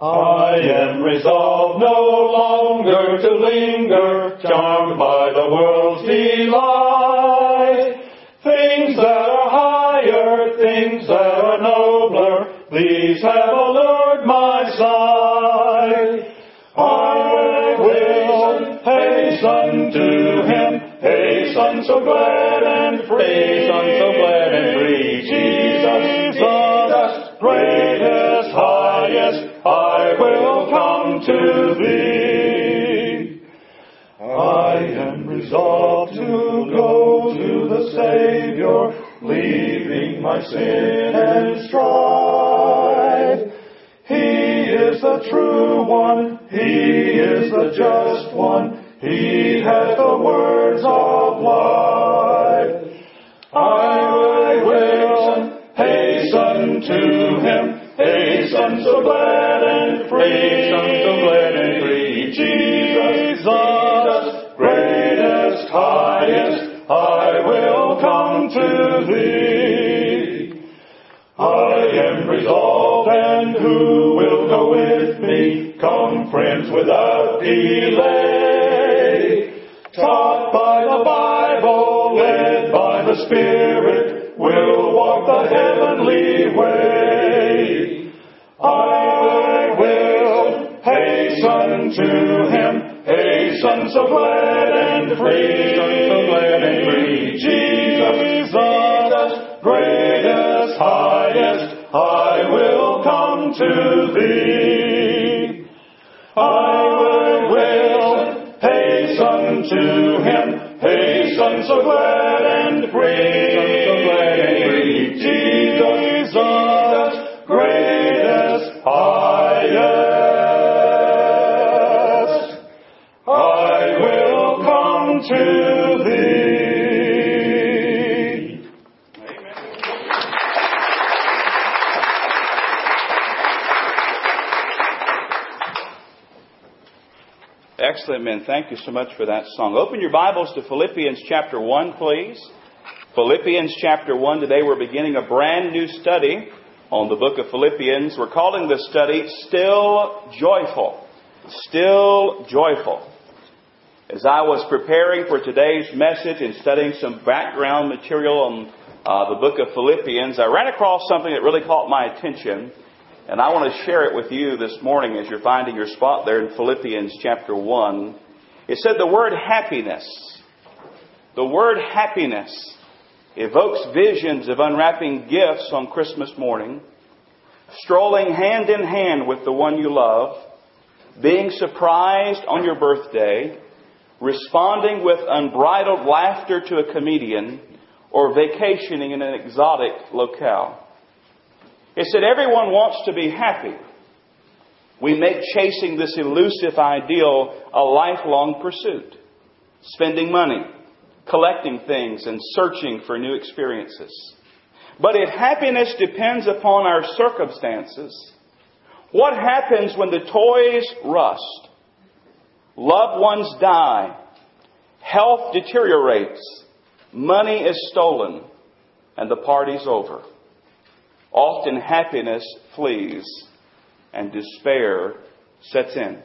I am resolved no longer to linger, charmed by the world's delight. Things that are higher, things that are nobler, these have allured my sight. I will hasten to him, hasten so glad and free, sin and strife. He is the true one, He is the just one, He has the words of life. I will hasten to Him, hasten so glad and free. Come to Thee. I will hasten to Him, hasten so glad and free, Excellent, men. Thank you so much for that song. Open your Bibles to Philippians chapter 1, please. Philippians chapter 1. Today we're beginning a brand new study on the book of Philippians. We're calling this study Still Joyful. Still Joyful. As I was preparing for today's message and studying some background material on uh, the book of Philippians, I ran across something that really caught my attention. And I want to share it with you this morning as you're finding your spot there in Philippians chapter 1. It said the word happiness. The word happiness evokes visions of unwrapping gifts on Christmas morning, strolling hand in hand with the one you love, being surprised on your birthday, responding with unbridled laughter to a comedian, or vacationing in an exotic locale. It said everyone wants to be happy. We make chasing this elusive ideal a lifelong pursuit. Spending money, collecting things, and searching for new experiences. But if happiness depends upon our circumstances, what happens when the toys rust, loved ones die, health deteriorates, money is stolen, and the party's over? Often happiness flees and despair sets in.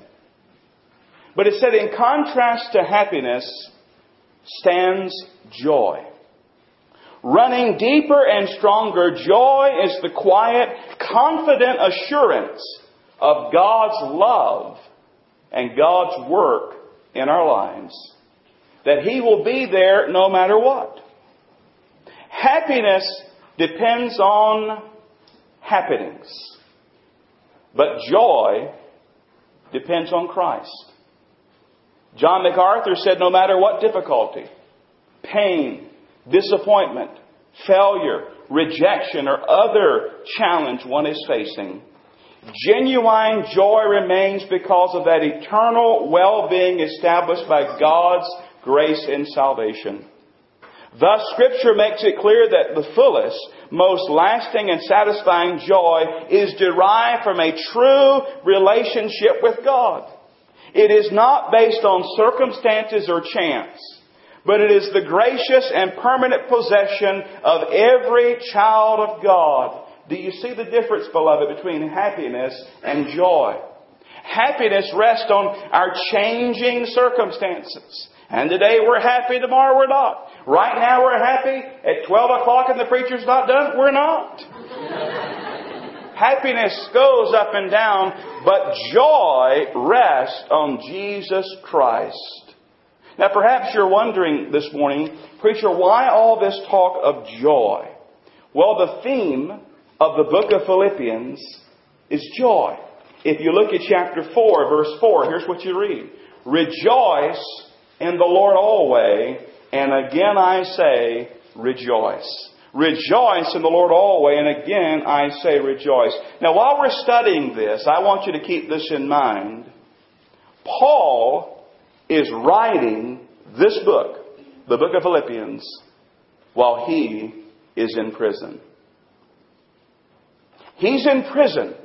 But it said, in contrast to happiness stands joy. Running deeper and stronger, joy is the quiet, confident assurance of God's love and God's work in our lives. That He will be there no matter what. Happiness depends on happenings. But joy depends on Christ. John MacArthur said no matter what difficulty, pain, disappointment, failure, rejection, or other challenge one is facing, genuine joy remains because of that eternal well-being established by God's grace in salvation. Thus, Scripture makes it clear that the fullest, most lasting and satisfying joy is derived from a true relationship with God. It is not based on circumstances or chance, but it is the gracious and permanent possession of every child of God, Do you see the difference, beloved, between happiness and joy? Happiness rests on our changing circumstances. And today we're happy, tomorrow we're not. Right now we're happy. At 12 o'clock and the preacher's not done, we're not. Happiness goes up and down, but joy rests on Jesus Christ. Now perhaps you're wondering this morning, preacher, why all this talk of joy? Well, the theme of the book of Philippians is joy. If you look at chapter 4, verse 4, here's what you read. Rejoice in the Lord always, and again I say, rejoice. Rejoice in the Lord always, and again I say rejoice. Now while we're studying this, I want you to keep this in mind. Paul is writing this book, the book of Philippians, while he is in prison. He's in prison,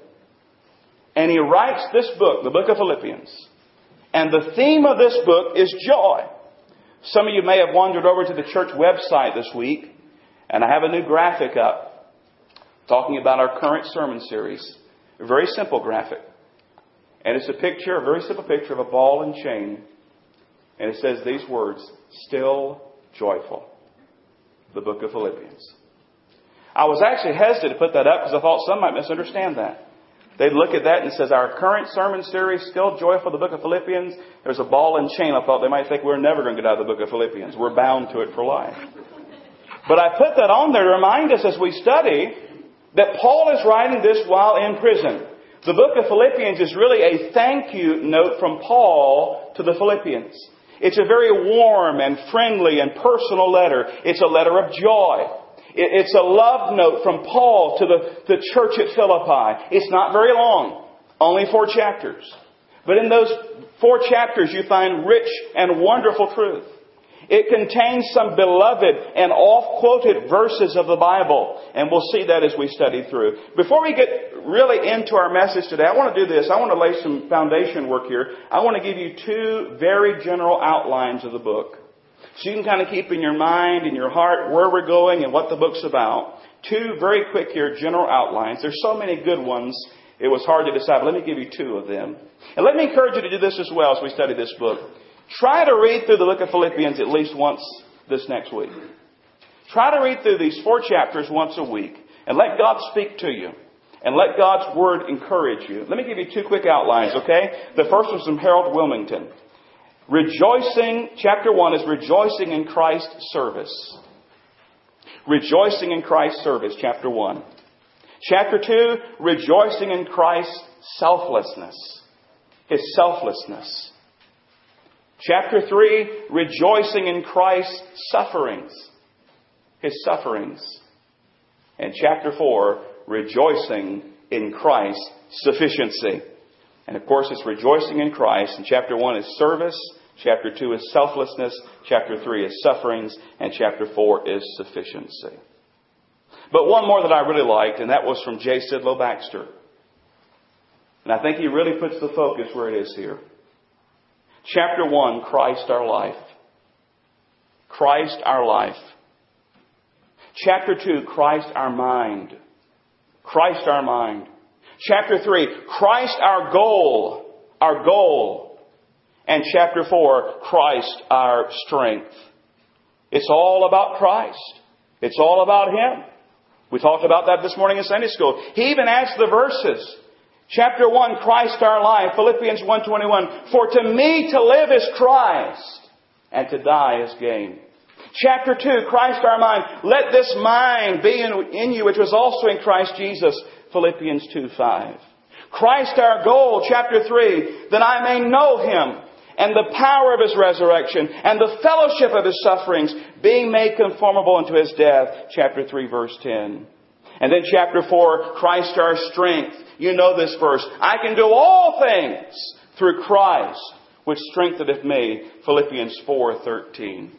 and he writes this book, the book of Philippians. And the theme of this book is joy. Some of you may have wandered over to the church website this week, and I have a new graphic up talking about our current sermon series. A very simple graphic. And it's a picture, a very simple picture of a ball and chain. And it says these words, still joyful. The book of Philippians. I was actually hesitant to put that up because I thought some might misunderstand that. They'd look at that and says, our current sermon series, Still Joyful, the book of Philippians. There's a ball and chain. I thought they might think we're never going to get out of the book of Philippians. We're bound to it for life. But I put that on there to remind us as we study that Paul is writing this while in prison. The book of Philippians is really a thank you note from Paul to the Philippians. It's a very warm and friendly and personal letter. It's a letter of joy. It's a love note from Paul to the, the church at Philippi. It's not very long, only four chapters. But in those four chapters, you find rich and wonderful truth. It contains some beloved and oft-quoted verses of the Bible, and we'll see that as we study through. Before we get really into our message today, I want to do this. I want to lay some foundation work here. I want to give you two very general outlines of the book. So you can kind of keep in your mind and your heart where we're going and what the book's about. Two very quick here general outlines. There's so many good ones, it was hard to decide. But let me give you two of them. And let me encourage you to do this as well as we study this book. Try to read through the book of Philippians at least once this next week. Try to read through these four chapters once a week and let God speak to you and let God's Word encourage you. Let me give you two quick outlines, okay? The first was from Harold Willmington. Rejoicing, chapter 1 is rejoicing in Christ's service. Rejoicing in Christ's service, chapter 1. Chapter 2, rejoicing in Christ's selflessness. His selflessness. Chapter 3, rejoicing in Christ's sufferings. His sufferings. And chapter 4, rejoicing in Christ's sufficiency. And of course, it's rejoicing in Christ. And chapter 1 is service. Chapter 2 is selflessness. Chapter 3 is sufferings. And chapter 4 is sufficiency. But one more that I really liked, and that was from J. Sidlow Baxter. And I think he really puts the focus where it is here. Chapter 1, Christ our life. Christ our life. Chapter 2, Christ our mind. Christ our mind. Chapter 3, Christ our goal. Our goal. And chapter 4, Christ our strength. It's all about Christ. It's all about Him. We talked about that this morning in Sunday school. He even adds the verses. Chapter 1, Christ our life. Philippians 1.21, For to me to live is Christ, and to die is gain. Chapter 2, Christ our mind. Let this mind be in, you, which was also in Christ Jesus. Philippians 2.5. Christ our goal. Chapter 3, that I may know Him and the power of His resurrection and the fellowship of His sufferings, being made conformable unto His death. Chapter 3, verse 10. And then chapter 4, Christ our strength. You know this verse. I can do all things through Christ, which strengtheneth me. Philippians 4:13.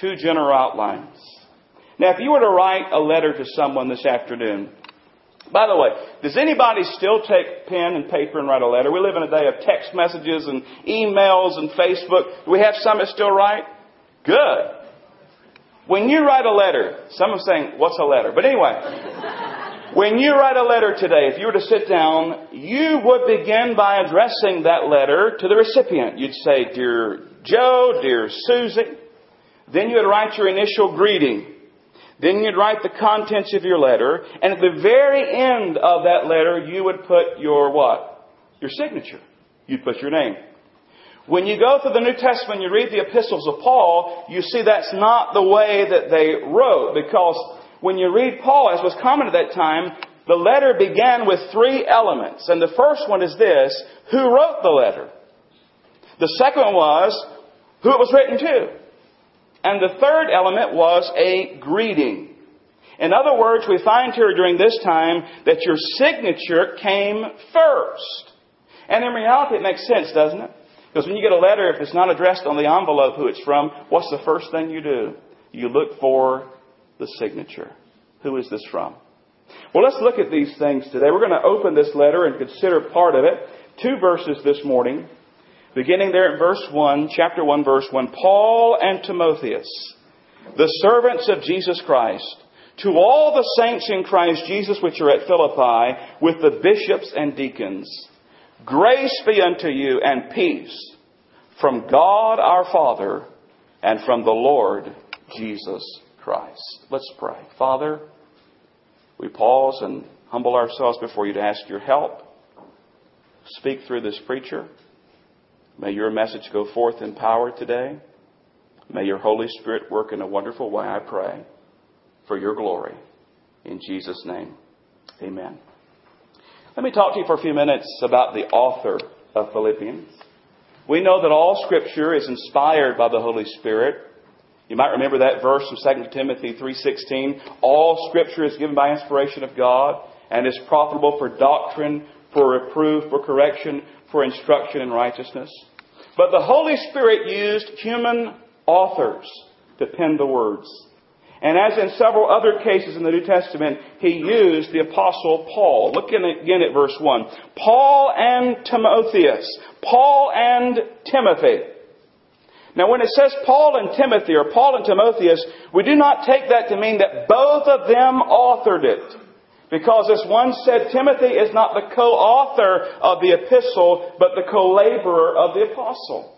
Two general outlines. Now, if you were to write a letter to someone this afternoon, by the way, does anybody still take pen and paper and write a letter? We live in a day of text messages and emails and Facebook. Do we have some that still write? Good. When you write a letter, some are saying, what's a letter? But anyway, When you write a letter today, if you were to sit down, you would begin by addressing that letter to the recipient. You'd say, Dear Joe, Dear Susie. Then you would write your initial greeting. Then you'd write the contents of your letter. And at the very end of that letter, you would put your what? Your signature. You'd put your name. When you go through the New Testament, you read the epistles of Paul, you see that's not the way that they wrote because when you read Paul, as was common at that time, the letter began with three elements. And the first one is this who wrote the letter? The second was who it was written to. And the third element was a greeting. In other words, we find here during this time that your signature came first. And in reality, it makes sense, doesn't it? Because when you get a letter, if it's not addressed on the envelope who it's from, what's the first thing you do? You look for the signature. Who is this from? Well, let's look at these things today. We're going to open this letter and consider part of it. Two verses this morning, beginning there at verse 1, chapter 1, verse 1. Paul and Timotheus, the servants of Jesus Christ, to all the saints in Christ Jesus which are at Philippi, with the bishops and deacons, grace be unto you and peace from God our Father and from the Lord Jesus Christ. Let's pray. Father, we pause and humble ourselves before you to ask your help. Speak through this preacher. May your message go forth in power today. May your Holy Spirit work in a wonderful way, I pray, for your glory. In Jesus' name, amen. Let me talk to you for a few minutes about the author of Philippians. We know that all Scripture is inspired by the Holy Spirit you might remember that verse from 2 Timothy 3:16, all scripture is given by inspiration of God and is profitable for doctrine, for reproof, for correction, for instruction in righteousness. But the Holy Spirit used human authors to pen the words. And as in several other cases in the New Testament, he used the apostle Paul. Look again at verse 1. Paul and Timotheus. Paul and Timothy. Now, when it says Paul and Timothy or Paul and Timotheus, we do not take that to mean that both of them authored it. Because as one said, Timothy is not the co-author of the epistle, but the co-laborer of the apostle.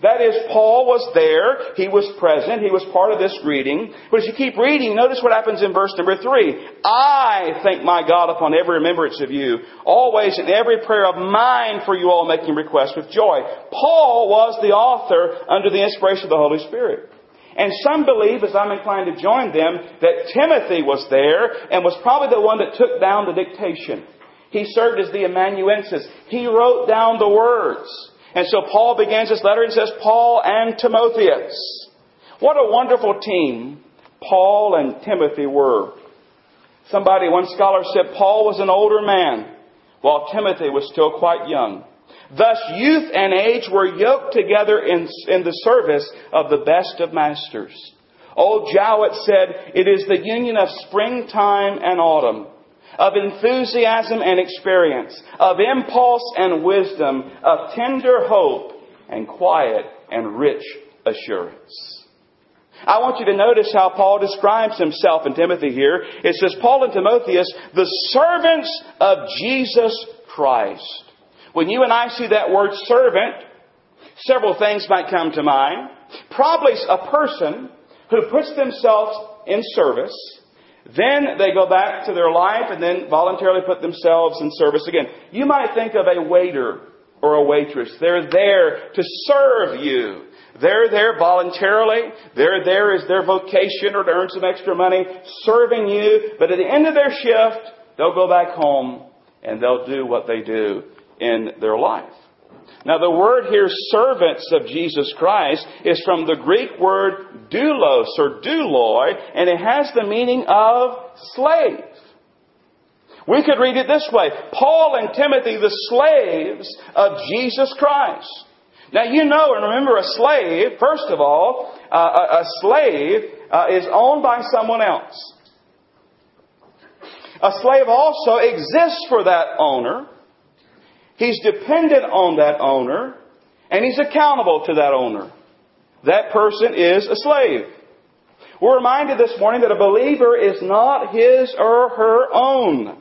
That is, Paul was there, he was present, he was part of this greeting. But as you keep reading, notice what happens in verse number three. I thank my God upon every remembrance of you, always in every prayer of mine for you all making request with joy. Paul was the author under the inspiration of the Holy Spirit. And some believe, as I'm inclined to join them, that Timothy was there and was probably the one that took down the dictation. He served as the amanuensis. He wrote down the words. And so Paul begins his letter and says, Paul and Timotheus. What a wonderful team Paul and Timothy were. Somebody, one scholar said Paul was an older man, while Timothy was still quite young. Thus, youth and age were yoked together in, in the service of the best of masters. Old Jowett said, It is the union of springtime and autumn of enthusiasm and experience, of impulse and wisdom, of tender hope and quiet and rich assurance. I want you to notice how Paul describes himself in Timothy here. It says, Paul and Timotheus, the servants of Jesus Christ. When you and I see that word servant, several things might come to mind. Probably a person who puts themselves in service then they go back to their life and then voluntarily put themselves in service again. You might think of a waiter or a waitress. They're there to serve you. They're there voluntarily. They're there as their vocation or to earn some extra money, serving you. But at the end of their shift, they'll go back home and they'll do what they do in their life. Now, the word here, servants of Jesus Christ, is from the Greek word doulos or douloi, and it has the meaning of slave. We could read it this way Paul and Timothy, the slaves of Jesus Christ. Now, you know and remember a slave, first of all, uh, a, slave uh, is owned by someone else. A slave also exists for that owner. He's dependent on that owner, and he's accountable to that owner. That person is a slave. We're reminded this morning that a believer is not his or her own.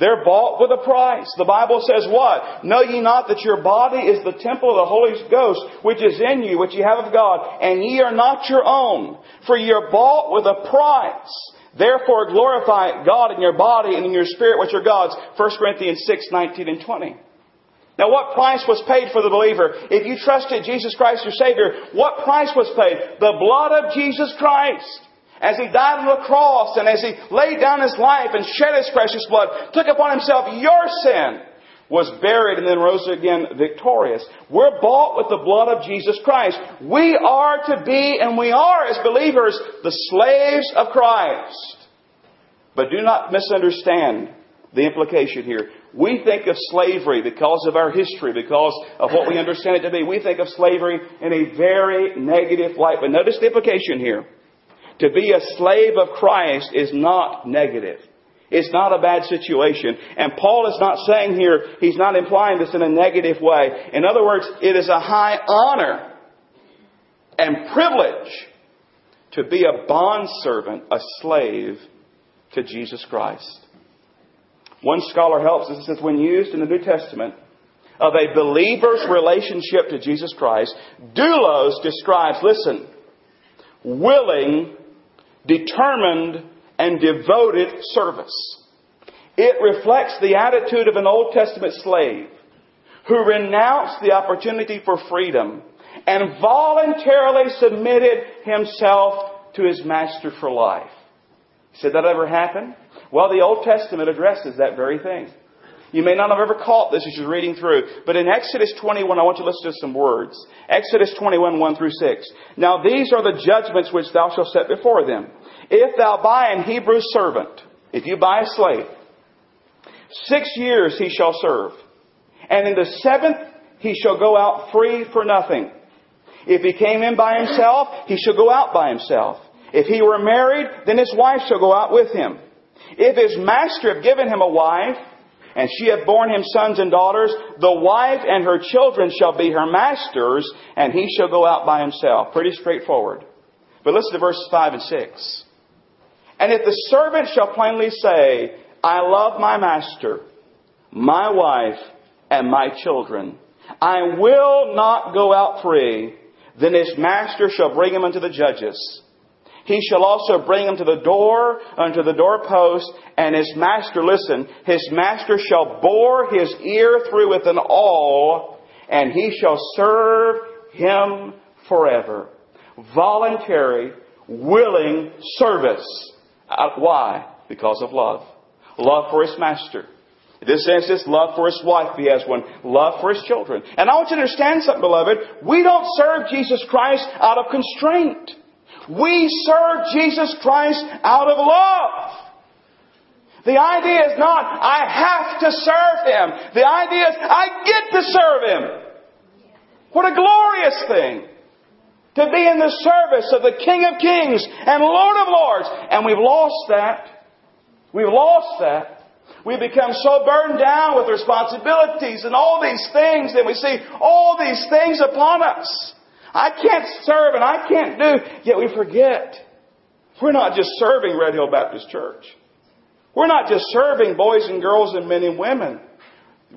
They're bought with a price. The Bible says what? Know ye not that your body is the temple of the Holy Ghost, which is in you, which ye have of God, and ye are not your own. For ye are bought with a price. Therefore glorify God in your body and in your spirit, which are God's. 1 Corinthians 6, 19 and 20. Now what price was paid for the believer? If you trusted Jesus Christ your Savior, what price was paid? The blood of Jesus Christ. As He died on the cross and as He laid down His life and shed His precious blood, took upon Himself your sin, was buried and then rose again victorious. We're bought with the blood of Jesus Christ. We are to be, and we are as believers, the slaves of Christ. But do not misunderstand the implication here. We think of slavery because of our history, because of what we understand it to be. We think of slavery in a very negative light. But notice the implication here. To be a slave of Christ is not negative. It's not a bad situation. And Paul is not saying here, he's not implying this in a negative way. In other words, it is a high honor and privilege to be a bondservant, a slave to Jesus Christ. One scholar helps us says, when used in the New Testament of a believer's relationship to Jesus Christ, doulos describes, listen, willing, determined, and devoted service. It reflects the attitude of an Old Testament slave who renounced the opportunity for freedom and voluntarily submitted himself to his master for life. Said that ever happen? Well, the Old Testament addresses that very thing. You may not have ever caught this as you're reading through, but in Exodus 21, I want you to listen to some words. Exodus 21, 1 through 6. Now these are the judgments which thou shalt set before them. If thou buy an Hebrew servant, if you buy a slave, six years he shall serve, and in the seventh he shall go out free for nothing. If he came in by himself, he shall go out by himself. If he were married, then his wife shall go out with him. If his master have given him a wife, and she hath borne him sons and daughters, the wife and her children shall be her masters, and he shall go out by himself. Pretty straightforward. But listen to verses 5 and 6. And if the servant shall plainly say, I love my master, my wife, and my children, I will not go out free, then his master shall bring him unto the judges he shall also bring him to the door, unto the doorpost, and his master, listen, his master shall bore his ear through with an awl, and he shall serve him forever. Voluntary, willing service. Uh, why? Because of love. Love for his master. In this instance, love for his wife, he has one. Love for his children. And I want you to understand something, beloved. We don't serve Jesus Christ out of constraint. We serve Jesus Christ out of love. The idea is not, I have to serve Him. The idea is, I get to serve Him. What a glorious thing. To be in the service of the King of Kings and Lord of Lords. And we've lost that. We've lost that. We become so burdened down with responsibilities and all these things that we see all these things upon us. I can't serve and I can't do, yet we forget. We're not just serving Red Hill Baptist Church. We're not just serving boys and girls and men and women.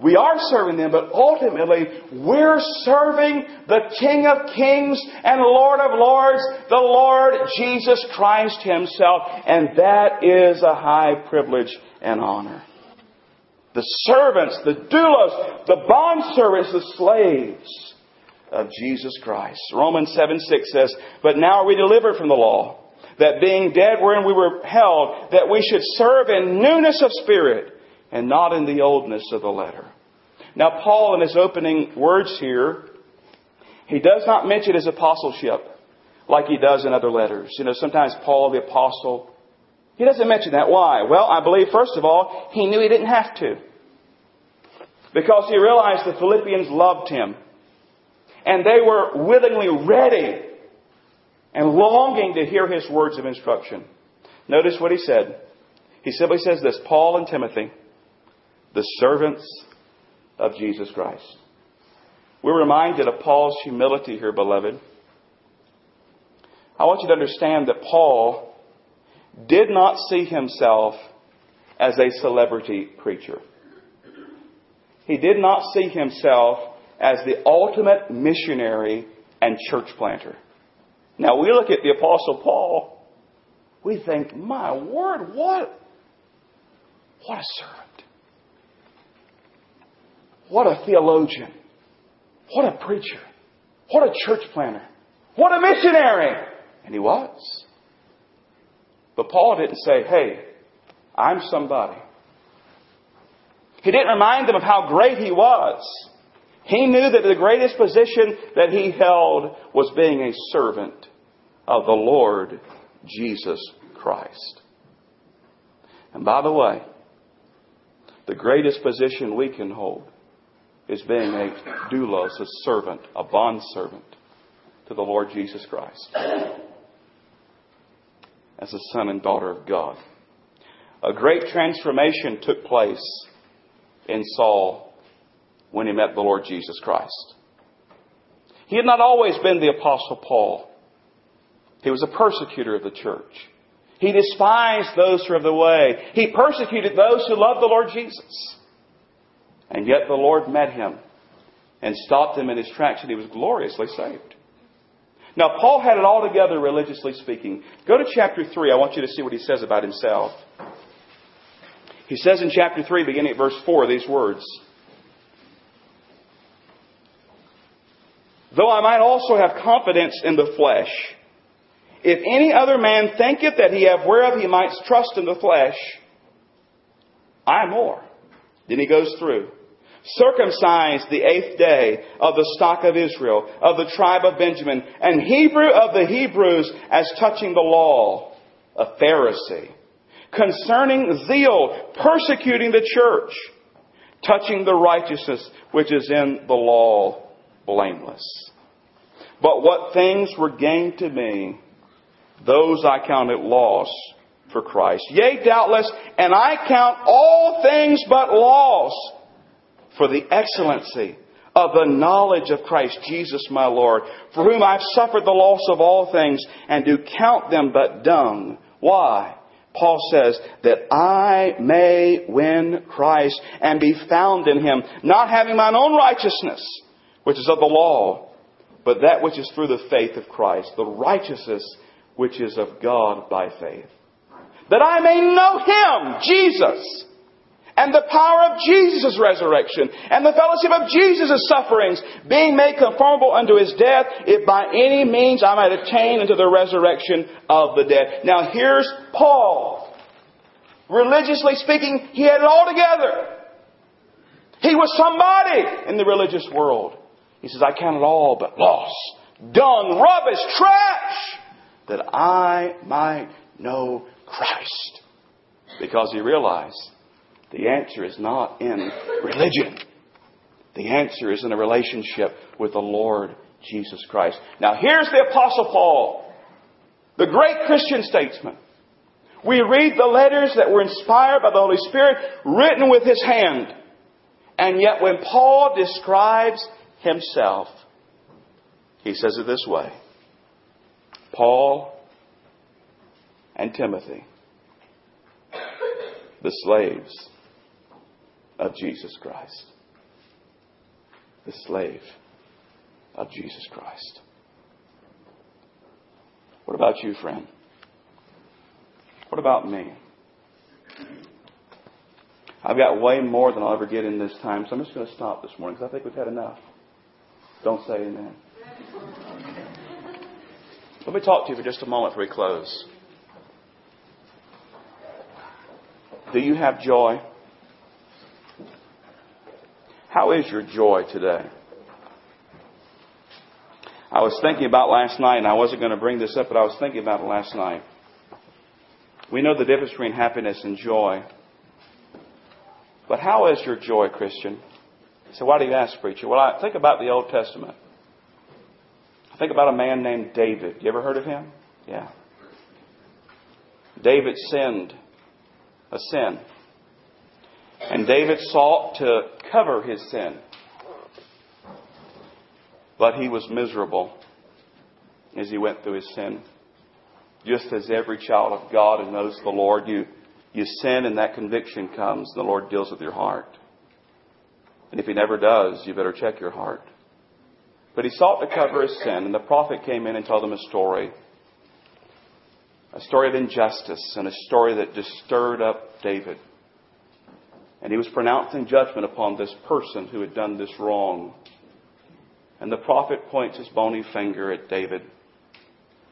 We are serving them, but ultimately, we're serving the King of Kings and Lord of Lords, the Lord Jesus Christ Himself, and that is a high privilege and honor. The servants, the doulos, the bond servants, the slaves, of Jesus Christ. Romans 7 6 says, But now are we delivered from the law, that being dead wherein we were held, that we should serve in newness of spirit, and not in the oldness of the letter. Now, Paul, in his opening words here, he does not mention his apostleship like he does in other letters. You know, sometimes Paul the apostle, he doesn't mention that. Why? Well, I believe, first of all, he knew he didn't have to. Because he realized the Philippians loved him. And they were willingly ready and longing to hear his words of instruction. Notice what he said. He simply says this Paul and Timothy, the servants of Jesus Christ. We're reminded of Paul's humility here, beloved. I want you to understand that Paul did not see himself as a celebrity preacher. He did not see himself as the ultimate missionary and church planter. Now we look at the apostle Paul, we think, my word, what, what a servant. What a theologian. What a preacher. What a church planter. What a missionary. And he was. But Paul didn't say, hey, I'm somebody. He didn't remind them of how great he was. He knew that the greatest position that he held was being a servant of the Lord Jesus Christ. And by the way, the greatest position we can hold is being a doulos, a servant, a bond servant to the Lord Jesus Christ as a son and daughter of God. A great transformation took place in Saul when he met the Lord Jesus Christ. He had not always been the Apostle Paul. He was a persecutor of the church. He despised those who are of the way. He persecuted those who loved the Lord Jesus. And yet the Lord met him and stopped him in his tracks, and he was gloriously saved. Now, Paul had it all together, religiously speaking. Go to chapter 3. I want you to see what he says about himself. He says in chapter 3, beginning at verse 4, these words Though I might also have confidence in the flesh, if any other man thinketh that he have whereof he might trust in the flesh, I more. Then he goes through. Circumcised the eighth day of the stock of Israel, of the tribe of Benjamin, and Hebrew of the Hebrews as touching the law, a Pharisee, concerning zeal, persecuting the church, touching the righteousness which is in the law, blameless. But what things were gained to me, those I counted loss for Christ. Yea, doubtless, and I count all things but loss for the excellency of the knowledge of Christ Jesus my Lord, for whom I've suffered the loss of all things, and do count them but dung. Why? Paul says, that I may win Christ and be found in him, not having mine own righteousness, which is of the law, but that which is through the faith of Christ, the righteousness which is of God by faith. That I may know him, Jesus, and the power of Jesus' resurrection and the fellowship of Jesus' sufferings, being made conformable unto his death, if by any means I might attain unto the resurrection of the dead. Now here's Paul. Religiously speaking, he had it all together. He was somebody in the religious world. He says, I count it all but loss, dung, rubbish, trash, that I might know Christ. Because he realized the answer is not in religion. The answer is in a relationship with the Lord Jesus Christ. Now here's the Apostle Paul, the great Christian statesman. We read the letters that were inspired by the Holy Spirit, written with his hand. And yet when Paul describes himself, he says it this way. Paul and Timothy, the slaves of Jesus Christ. The slave of Jesus Christ. What about you, friend? What about me? I've got way more than I'll ever get in this time, so I'm just going to stop this morning because I think we've had enough. Don't say amen. Let me talk to you for just a moment before we close. Do you have joy? How is your joy today? I was thinking about last night, and I wasn't going to bring this up, but I was thinking about it last night. We know the difference between happiness and joy. But how is your joy, Christian? So why do you ask, preacher? Well, I think about the Old Testament. I think about a man named David. You ever heard of him? Yeah. David sinned a sin. And David sought to cover his sin. But he was miserable as he went through his sin. just as every child of God who knows the Lord, you, you sin and that conviction comes, and the Lord deals with your heart. And if He never does, you better check your heart. But he sought to cover his sin, and the prophet came in and told him a story. A story of injustice, and a story that just stirred up David. And he was pronouncing judgment upon this person who had done this wrong. And the prophet points his bony finger at David.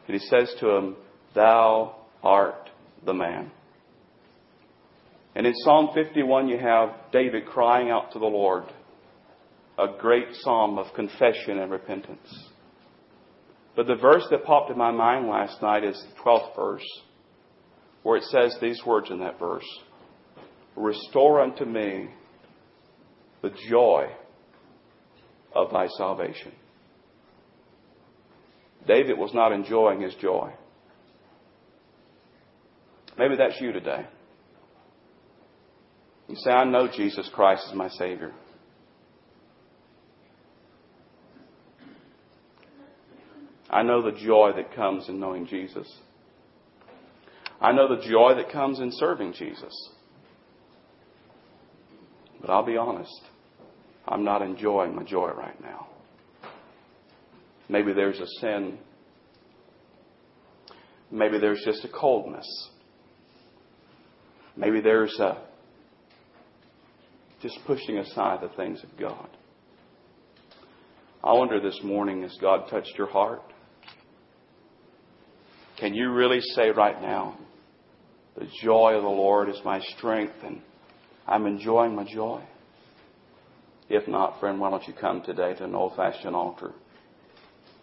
And he says to him, Thou art the man. And in Psalm 51, you have David crying out to the Lord a great psalm of confession and repentance. But the verse that popped in my mind last night is the 12th verse, where it says these words in that verse Restore unto me the joy of thy salvation. David was not enjoying his joy. Maybe that's you today. You say, I know Jesus Christ is my Savior. I know the joy that comes in knowing Jesus. I know the joy that comes in serving Jesus. But I'll be honest, I'm not enjoying my joy right now. Maybe there's a sin. Maybe there's just a coldness. Maybe there's a just pushing aside the things of God. I wonder this morning, has God touched your heart? Can you really say right now, the joy of the Lord is my strength and I'm enjoying my joy? If not, friend, why don't you come today to an old fashioned altar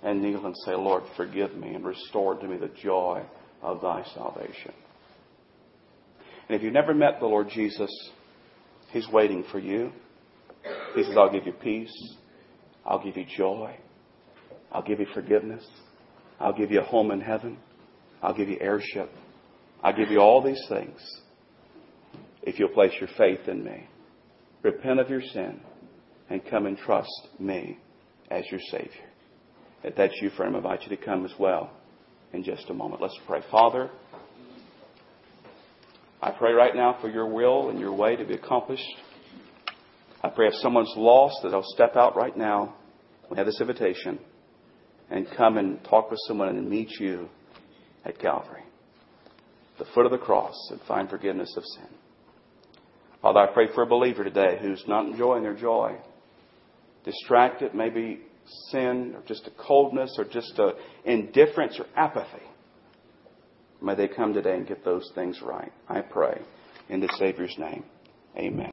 and kneel and say, Lord, forgive me and restore to me the joy of thy salvation. And if you've never met the Lord Jesus, He's waiting for you. He says, I'll give you peace. I'll give you joy. I'll give you forgiveness. I'll give you a home in heaven. I'll give you heirship. I'll give you all these things if you'll place your faith in me. Repent of your sin and come and trust me as your Savior. If that's you, friend, I invite you to come as well in just a moment. Let's pray. Father, I pray right now for your will and your way to be accomplished. I pray if someone's lost that they'll step out right now. We have this invitation and come and talk with someone and meet you at Calvary, the foot of the cross, and find forgiveness of sin. Father, I pray for a believer today who's not enjoying their joy, distracted, maybe sin, or just a coldness, or just a indifference or apathy. May they come today and get those things right. I pray in the Savior's name. Amen.